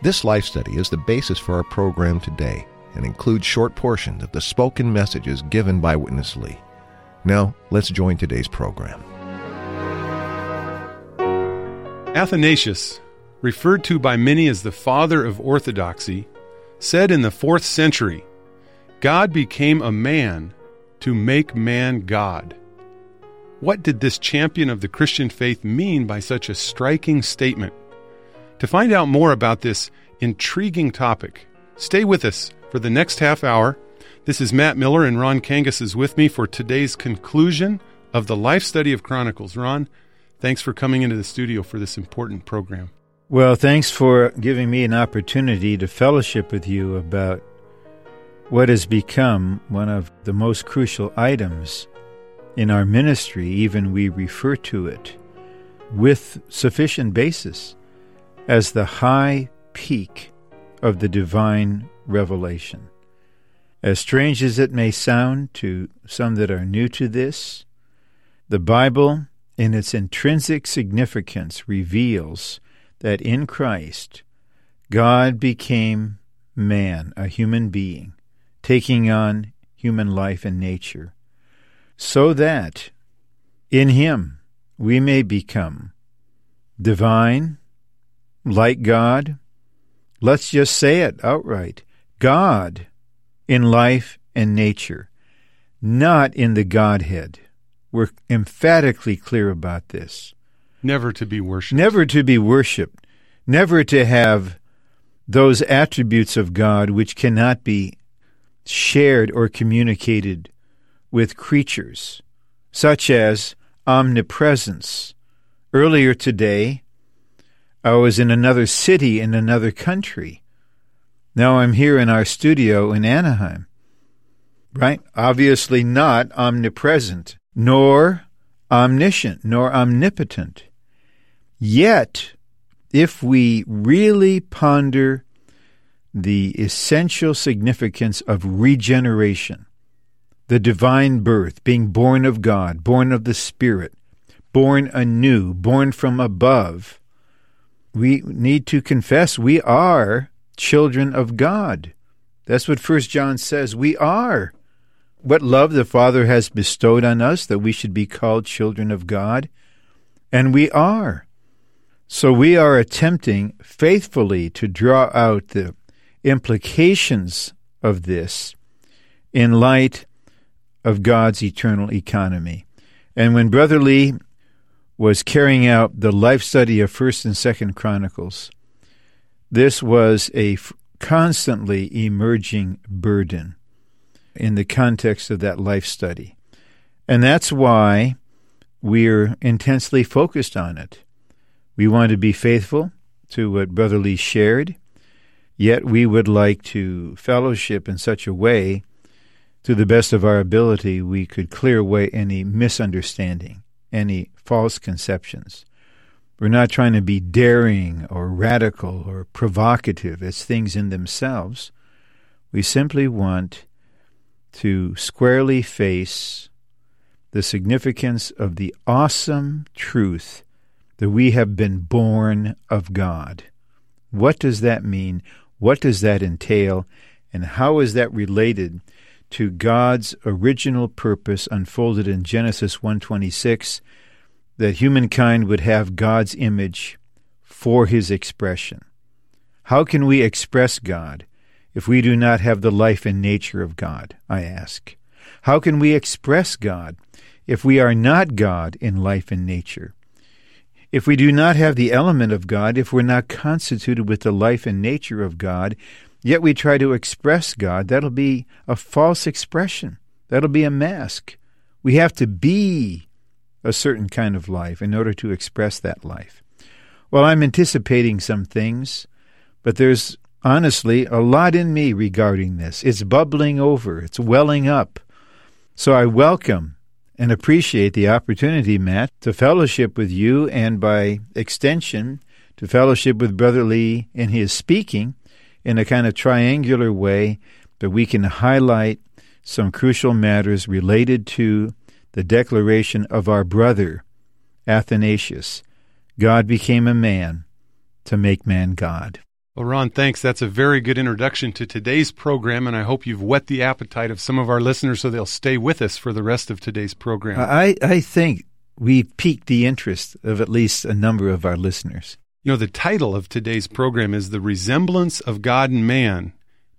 This life study is the basis for our program today and includes short portions of the spoken messages given by Witness Lee. Now, let's join today's program. Athanasius, referred to by many as the father of orthodoxy, said in the fourth century God became a man to make man God. What did this champion of the Christian faith mean by such a striking statement? To find out more about this intriguing topic, stay with us for the next half hour. This is Matt Miller, and Ron Kangas is with me for today's conclusion of the life study of Chronicles. Ron, thanks for coming into the studio for this important program. Well, thanks for giving me an opportunity to fellowship with you about what has become one of the most crucial items in our ministry, even we refer to it with sufficient basis as the high peak of the divine revelation. As strange as it may sound to some that are new to this, the Bible, in its intrinsic significance, reveals that in Christ, God became man, a human being, taking on human life and nature, so that in him we may become divine, like God. Let's just say it outright God in life and nature, not in the Godhead. We're emphatically clear about this. Never to be worshiped. Never to be worshiped. Never to have those attributes of God which cannot be shared or communicated with creatures, such as omnipresence. Earlier today, I was in another city in another country. Now I'm here in our studio in Anaheim. Right? Obviously not omnipresent, nor omniscient, nor omnipotent. Yet, if we really ponder the essential significance of regeneration, the divine birth, being born of God, born of the Spirit, born anew, born from above, we need to confess we are children of God. That's what First John says. We are. What love the Father has bestowed on us that we should be called children of God. And we are. So we are attempting faithfully to draw out the implications of this in light of God's eternal economy. And when Brother Lee was carrying out the life study of 1st and 2nd Chronicles, this was a f- constantly emerging burden in the context of that life study. And that's why we're intensely focused on it. We want to be faithful to what Brother Lee shared, yet we would like to fellowship in such a way, to the best of our ability, we could clear away any misunderstanding, any false conceptions. We're not trying to be daring or radical or provocative as things in themselves. We simply want to squarely face the significance of the awesome truth that we have been born of God. What does that mean? What does that entail? And how is that related to God's original purpose unfolded in Genesis 126 that humankind would have God's image for his expression? How can we express God if we do not have the life and nature of God? I ask. How can we express God if we are not God in life and nature? If we do not have the element of God, if we're not constituted with the life and nature of God, yet we try to express God, that'll be a false expression. That'll be a mask. We have to be a certain kind of life in order to express that life. Well, I'm anticipating some things, but there's honestly a lot in me regarding this. It's bubbling over, it's welling up. So I welcome and appreciate the opportunity, Matt, to fellowship with you and by extension to fellowship with Brother Lee in his speaking in a kind of triangular way that we can highlight some crucial matters related to the declaration of our brother, Athanasius. God became a man to make man God. Well, Ron, thanks. That's a very good introduction to today's program, and I hope you've whet the appetite of some of our listeners so they'll stay with us for the rest of today's program. I, I think we've piqued the interest of at least a number of our listeners. You know, the title of today's program is The Resemblance of God and Man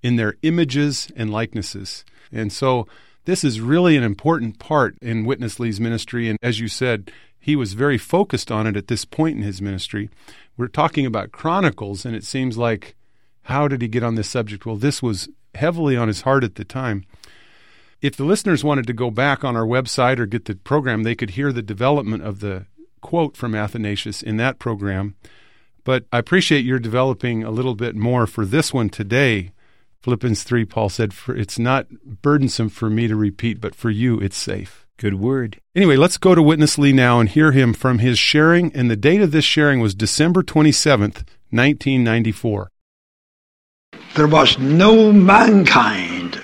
in Their Images and Likenesses. And so this is really an important part in Witness Lee's ministry. And as you said, he was very focused on it at this point in his ministry. We're talking about Chronicles, and it seems like, how did he get on this subject? Well, this was heavily on his heart at the time. If the listeners wanted to go back on our website or get the program, they could hear the development of the quote from Athanasius in that program. But I appreciate your developing a little bit more for this one today. Philippians 3, Paul said, for It's not burdensome for me to repeat, but for you it's safe. Good word. Anyway, let's go to Witness Lee now and hear him from his sharing. And the date of this sharing was December 27th, 1994. There was no mankind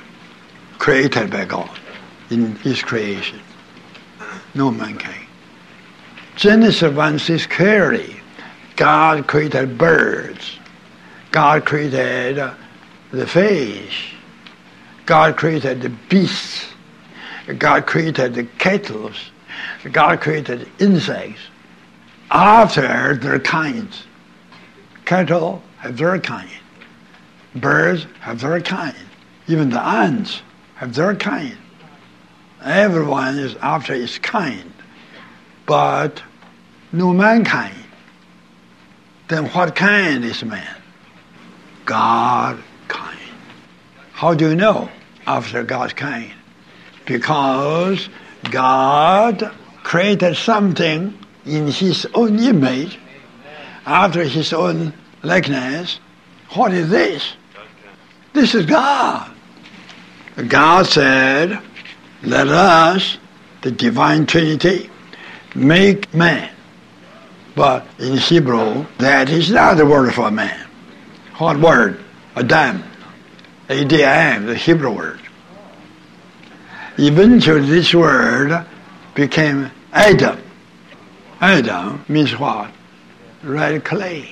created by God in His creation. No mankind. Genesis 1 says clearly God created birds, God created the fish, God created the beasts. God created the cattle. God created insects after their kinds. Cattle have their kind. Birds have their kind. Even the ants have their kind. Everyone is after its kind. But no mankind. Then what kind is man? God. How do you know after God's kind? because God created something in His own image, after His own likeness. What is this? This is God. God said, Let us, the divine Trinity, make man. But in Hebrew, that is not the word for man. What word? Adam. Uh, A-D-I-M, the Hebrew word. Eventually, this word became Adam. Adam means what? Red clay.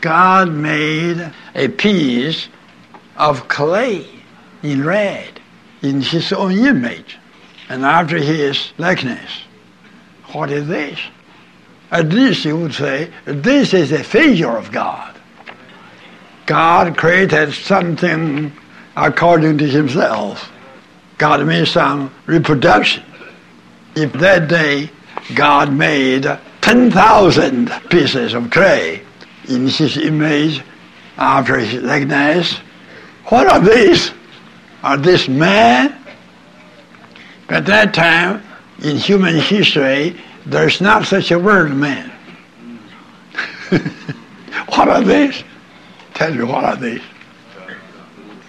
God made a piece of clay in red in his own image and after his likeness. What is this? Uh, At least you would say, this is a figure of God. God created something according to himself. God made some reproduction. If that day God made 10,000 pieces of clay in his image after his likeness, what are these? Are these man? At that time, in human history, there's not such a word, man. what are these? Tell you what are these?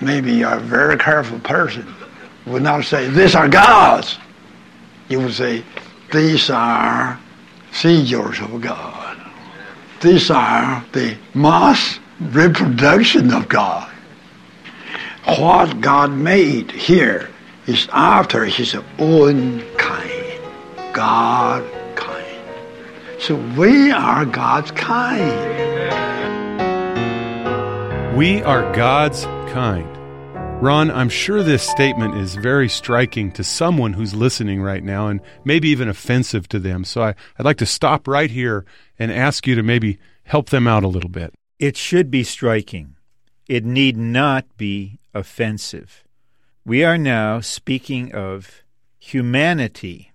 Maybe you're a very careful person would not say, these are gods. You would say, these are figures of God. These are the mass reproduction of God. What God made here is after his own kind. God kind. So we are God's kind. We are God's kind. Ron, I'm sure this statement is very striking to someone who's listening right now and maybe even offensive to them. So I, would like to stop right here and ask you to maybe help them out a little bit. It should be striking. It need not be offensive. We are now speaking of humanity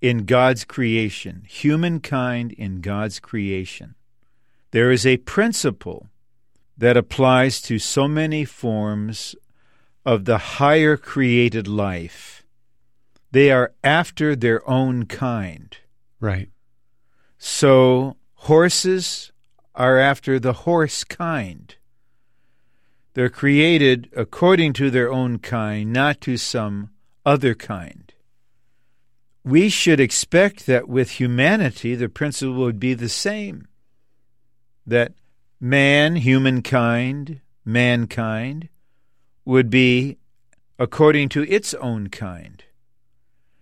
in God's creation, humankind in God's creation. There is a principle that applies to so many forms of the higher created life. They are after their own kind. Right. So horses are after the horse kind. They're created according to their own kind, not to some other kind. We should expect that with humanity, the principle would be the same that man, humankind, mankind, would be according to its own kind.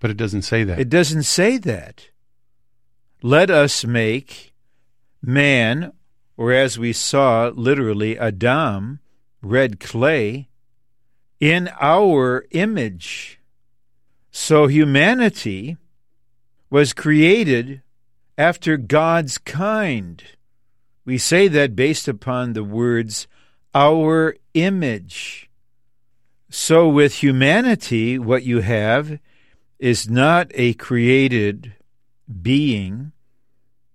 But it doesn't say that. It doesn't say that. Let us make man, or as we saw literally, Adam, red clay, in our image. So humanity was created after God's kind. We say that based upon the words, our image. So with humanity, what you have is not a created being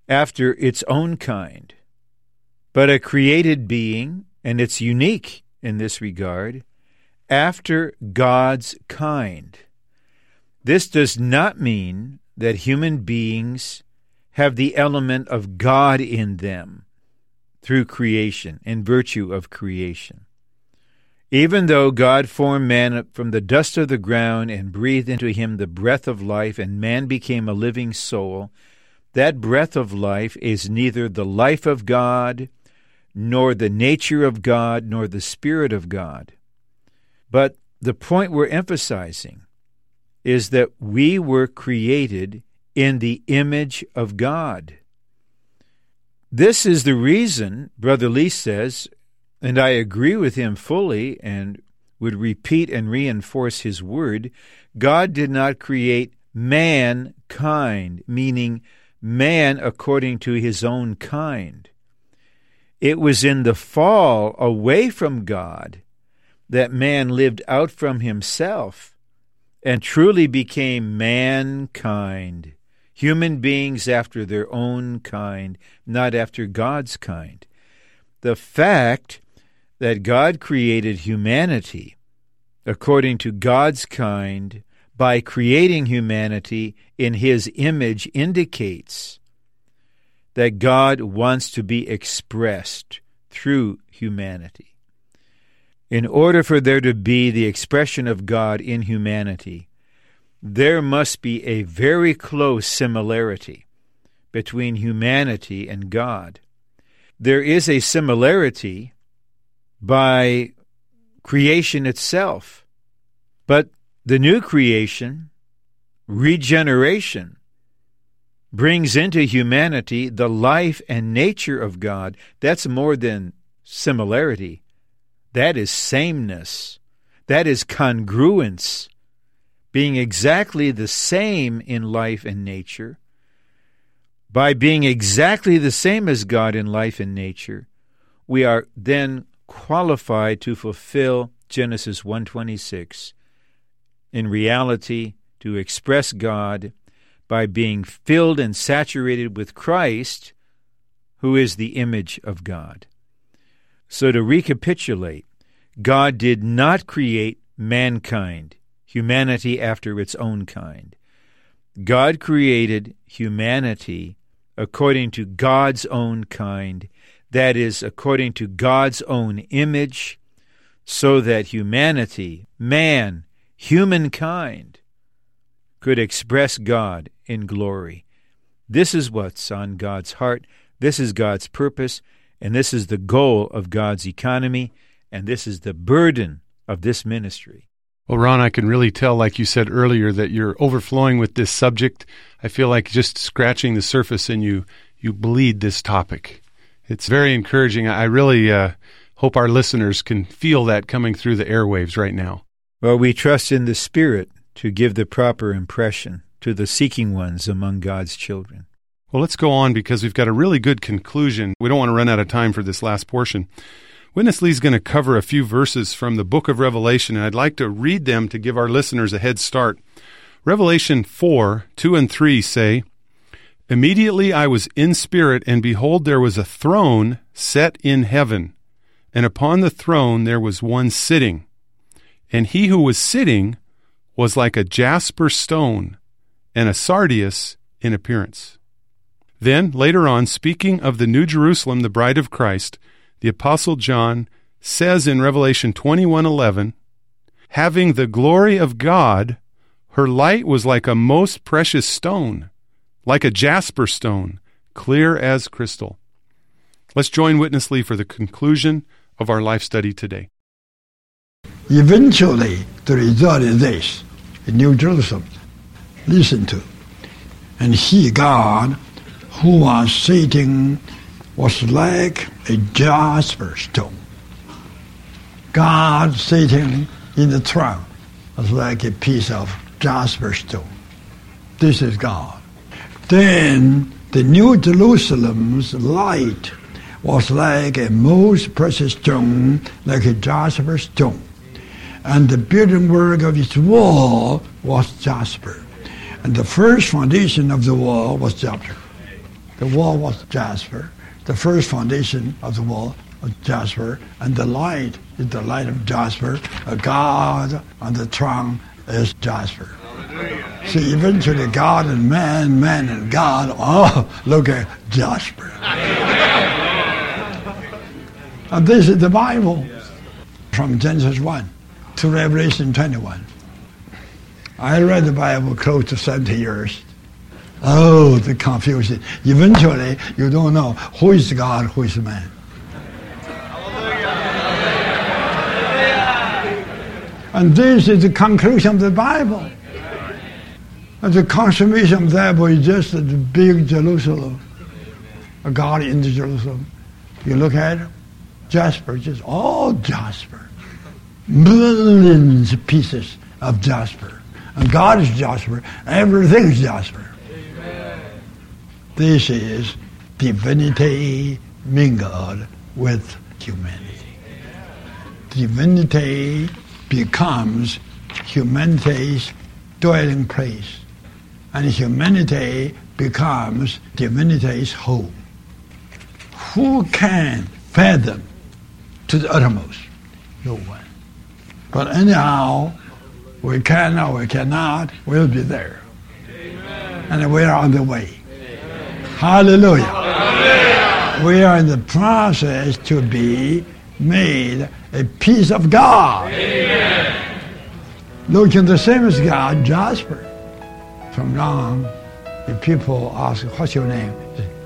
after its own kind, but a created being, and it's unique in this regard, after God's kind. This does not mean that human beings have the element of God in them through creation, in virtue of creation. Even though God formed man from the dust of the ground and breathed into him the breath of life, and man became a living soul, that breath of life is neither the life of God, nor the nature of God, nor the Spirit of God. But the point we're emphasizing is that we were created in the image of God. This is the reason, Brother Lee says, and I agree with him fully and would repeat and reinforce his word. God did not create mankind, meaning man according to his own kind. It was in the fall away from God that man lived out from himself and truly became mankind, human beings after their own kind, not after God's kind. The fact that God created humanity according to God's kind by creating humanity in His image indicates that God wants to be expressed through humanity. In order for there to be the expression of God in humanity, there must be a very close similarity between humanity and God. There is a similarity by creation itself. But the new creation, regeneration, brings into humanity the life and nature of God. That's more than similarity. That is sameness. That is congruence, being exactly the same in life and nature. By being exactly the same as God in life and nature, we are then qualified to fulfill Genesis 1:26 in reality to express God by being filled and saturated with Christ who is the image of God. So to recapitulate, God did not create mankind, humanity after its own kind. God created humanity according to God's own kind that is, according to God's own image, so that humanity, man, humankind, could express God in glory. This is what's on God's heart, this is God's purpose, and this is the goal of God's economy, and this is the burden of this ministry. Well, Ron, I can really tell, like you said earlier, that you're overflowing with this subject. I feel like just scratching the surface and you, you bleed this topic it's very encouraging. I really uh, hope our listeners can feel that coming through the airwaves right now. Well, we trust in the Spirit to give the proper impression to the seeking ones among God's children. Well, let's go on because we've got a really good conclusion. We don't want to run out of time for this last portion. Witness Lee's going to cover a few verses from the book of Revelation, and I'd like to read them to give our listeners a head start. Revelation 4 2 and 3 say, Immediately I was in spirit, and behold, there was a throne set in heaven, and upon the throne there was one sitting. And he who was sitting was like a jasper stone and a sardius in appearance. Then, later on, speaking of the New Jerusalem, the bride of Christ, the Apostle John says in Revelation 21:11, having the glory of God, her light was like a most precious stone, like a jasper stone, clear as crystal. Let's join Witness Lee for the conclusion of our life study today. Eventually, the result is this in New Jerusalem. Listen to. And he, God, who was sitting, was like a jasper stone. God sitting in the throne was like a piece of jasper stone. This is God. Then the New Jerusalem's light was like a most precious stone, like a jasper stone. And the building work of its wall was jasper. And the first foundation of the wall was jasper. The wall was jasper. The first foundation of the wall of jasper. And the light is the light of jasper. A God on the throne is jasper. See, eventually God and man, man and God, oh, look at jasper. and this is the Bible from Genesis 1 to Revelation 21. I read the Bible close to 70 years. Oh, the confusion. Eventually, you don't know who is God, who is man. And this is the conclusion of the Bible. And the consummation of that was just the big Jerusalem, a God in the Jerusalem. You look at it, jasper, just all jasper. Millions of pieces of jasper. And God is jasper. Everything is jasper. This is divinity mingled with humanity. Divinity becomes humanity's dwelling place, and humanity becomes divinity's home. Who can fathom to the uttermost? No one. But anyhow, we can or we cannot, we'll be there. Amen. And we are on the way. Amen. Hallelujah. Amen. We are in the process to be made a piece of God. Looking the same as God, Jasper. From now on, if people ask, what's your name?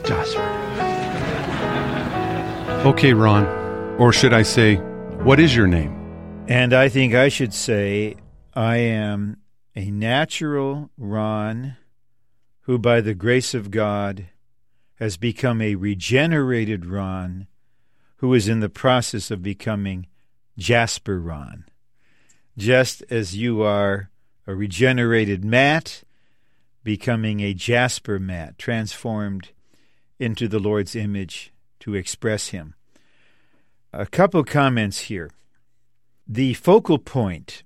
Jasper. Okay, Ron. Or should I say, what is your name? And I think I should say, I am a natural Ron who, by the grace of God, has become a regenerated Ron who is in the process of becoming Jasper Ron. Just as you are a regenerated Matt, becoming a Jasper Matt, transformed into the Lord's image to express Him. A couple comments here. The focal point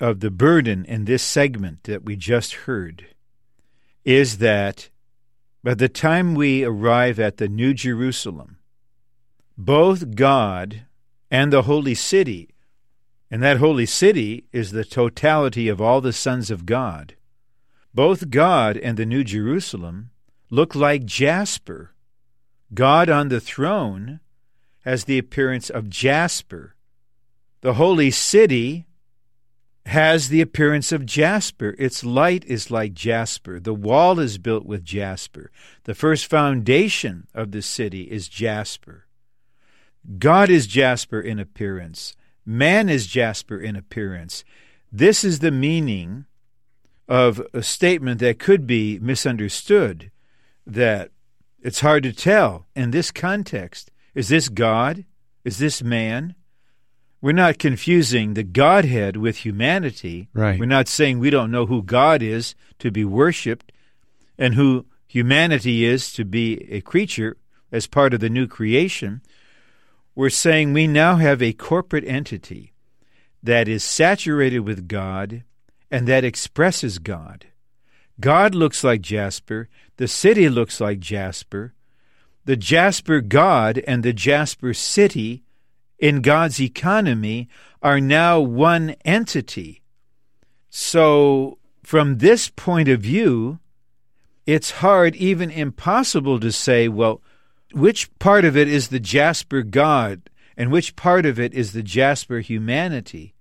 of the burden in this segment that we just heard is that by the time we arrive at the New Jerusalem, both God and the holy city, and that holy city is the totality of all the sons of God, both God and the New Jerusalem look like jasper. God on the throne has the appearance of jasper. The holy city has the appearance of jasper. Its light is like jasper. The wall is built with jasper. The first foundation of the city is jasper. God is jasper in appearance. Man is jasper in appearance. This is the meaning of a statement that could be misunderstood that it's hard to tell in this context. Is this God? Is this man? We're not confusing the Godhead with humanity. Right. We're not saying we don't know who God is to be worshiped and who humanity is to be a creature as part of the new creation. We're saying we now have a corporate entity that is saturated with God and that expresses God. God looks like Jasper, the city looks like Jasper. The Jasper God and the Jasper city in God's economy are now one entity. So, from this point of view, it's hard, even impossible, to say, well, which part of it is the Jasper God And which part of it is the jasper humanity?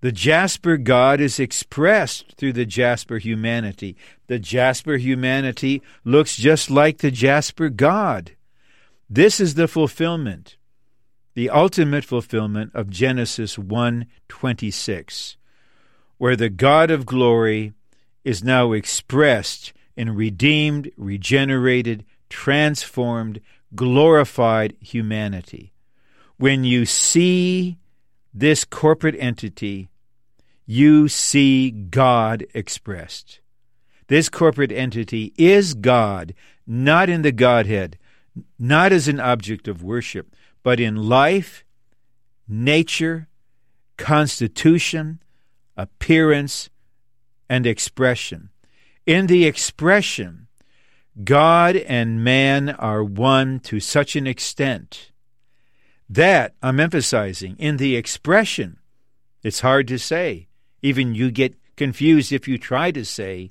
The jasper God is expressed through the jasper humanity. The jasper humanity looks just like the jasper God. This is the fulfillment, the ultimate fulfillment of Genesis 1:26, where the God of glory is now expressed in redeemed, regenerated, transformed, glorified humanity. When you see this corporate entity, you see God expressed. This corporate entity is God, not in the Godhead, not as an object of worship, but in life, nature, constitution, appearance, and expression. In the expression, God and man are one to such an extent that I'm emphasizing in the expression, it's hard to say. Even you get confused if you try to say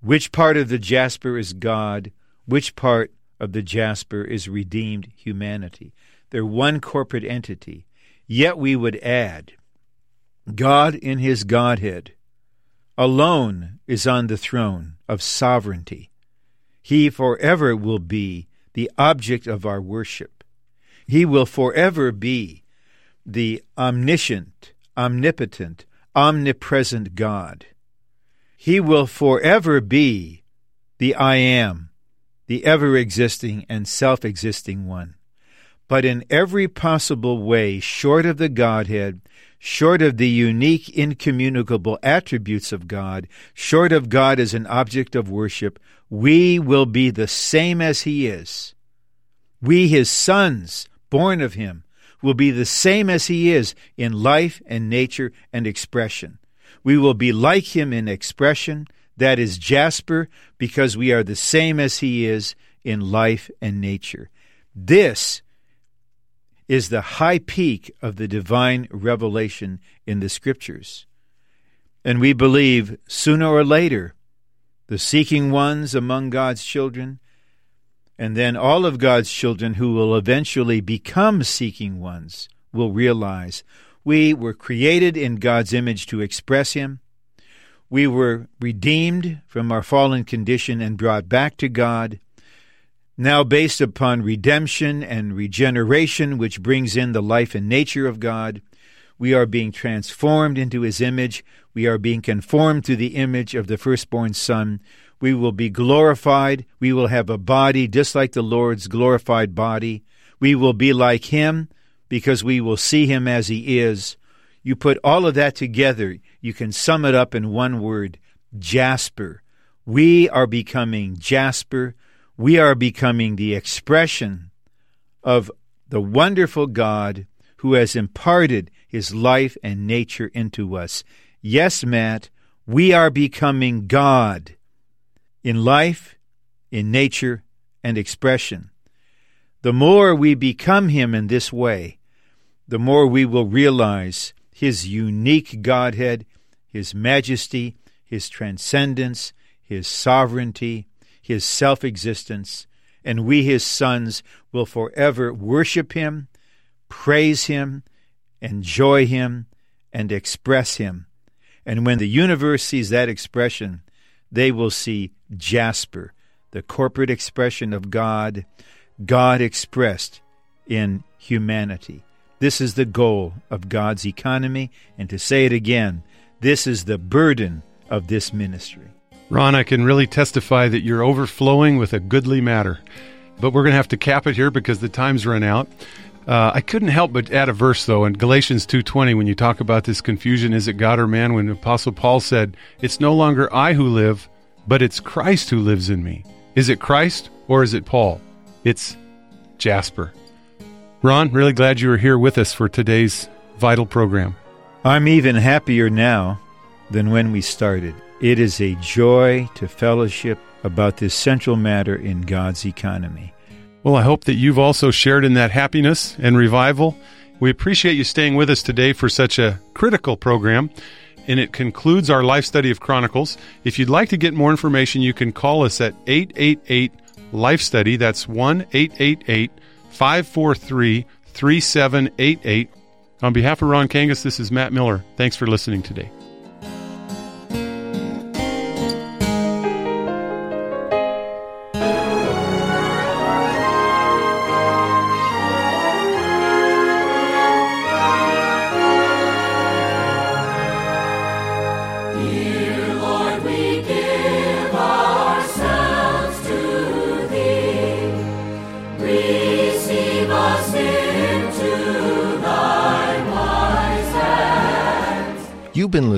which part of the jasper is God, which part of the jasper is redeemed humanity. They're one corporate entity. Yet we would add God in his Godhead alone is on the throne of sovereignty. He forever will be the object of our worship. He will forever be the omniscient, omnipotent, omnipresent God. He will forever be the I am, the ever existing and self existing one. But in every possible way, short of the Godhead, short of the unique, incommunicable attributes of God, short of God as an object of worship, we will be the same as He is. We, His sons, born of Him, will be the same as He is in life and nature and expression. We will be like Him in expression, that is Jasper, because we are the same as He is in life and nature. This is the high peak of the divine revelation in the Scriptures. And we believe sooner or later, the seeking ones among God's children and then all of God's children who will eventually become seeking ones will realize we were created in God's image to express Him. We were redeemed from our fallen condition and brought back to God. Now, based upon redemption and regeneration, which brings in the life and nature of God, we are being transformed into His image. We are being conformed to the image of the firstborn Son, we will be glorified. We will have a body just like the Lord's glorified body. We will be like Him because we will see Him as He is. You put all of that together, you can sum it up in one word Jasper. We are becoming Jasper. We are becoming the expression of the wonderful God who has imparted His life and nature into us. Yes, Matt, we are becoming God in life, in nature, and expression. The more we become Him in this way, the more we will realize His unique Godhead, His majesty, His transcendence, His sovereignty, His self existence, and we, His sons, will forever worship Him, praise Him, enjoy Him, and express Him. And when the universe sees that expression, they will see Jasper, the corporate expression of God, God expressed in humanity. This is the goal of God's economy, and to say it again, this is the burden of this ministry. Ron, I can really testify that you're overflowing with a goodly matter. But we're going to have to cap it here because the time's run out. Uh, I couldn't help but add a verse though in Galatians 2:20 when you talk about this confusion is it God or man when apostle Paul said it's no longer I who live but it's Christ who lives in me. Is it Christ or is it Paul? It's Jasper. Ron, really glad you were here with us for today's vital program. I'm even happier now than when we started. It is a joy to fellowship about this central matter in God's economy. Well, I hope that you've also shared in that happiness and revival. We appreciate you staying with us today for such a critical program and it concludes our life study of Chronicles. If you'd like to get more information, you can call us at 888 Life Study. That's 1 888 543 3788. On behalf of Ron Kangas, this is Matt Miller. Thanks for listening today.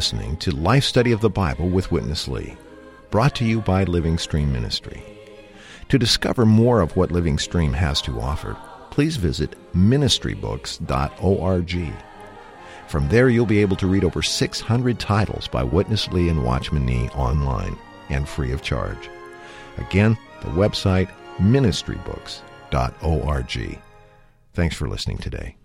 Listening to Life Study of the Bible with Witness Lee, brought to you by Living Stream Ministry. To discover more of what Living Stream has to offer, please visit ministrybooks.org. From there, you'll be able to read over 600 titles by Witness Lee and Watchman Nee online and free of charge. Again, the website ministrybooks.org. Thanks for listening today.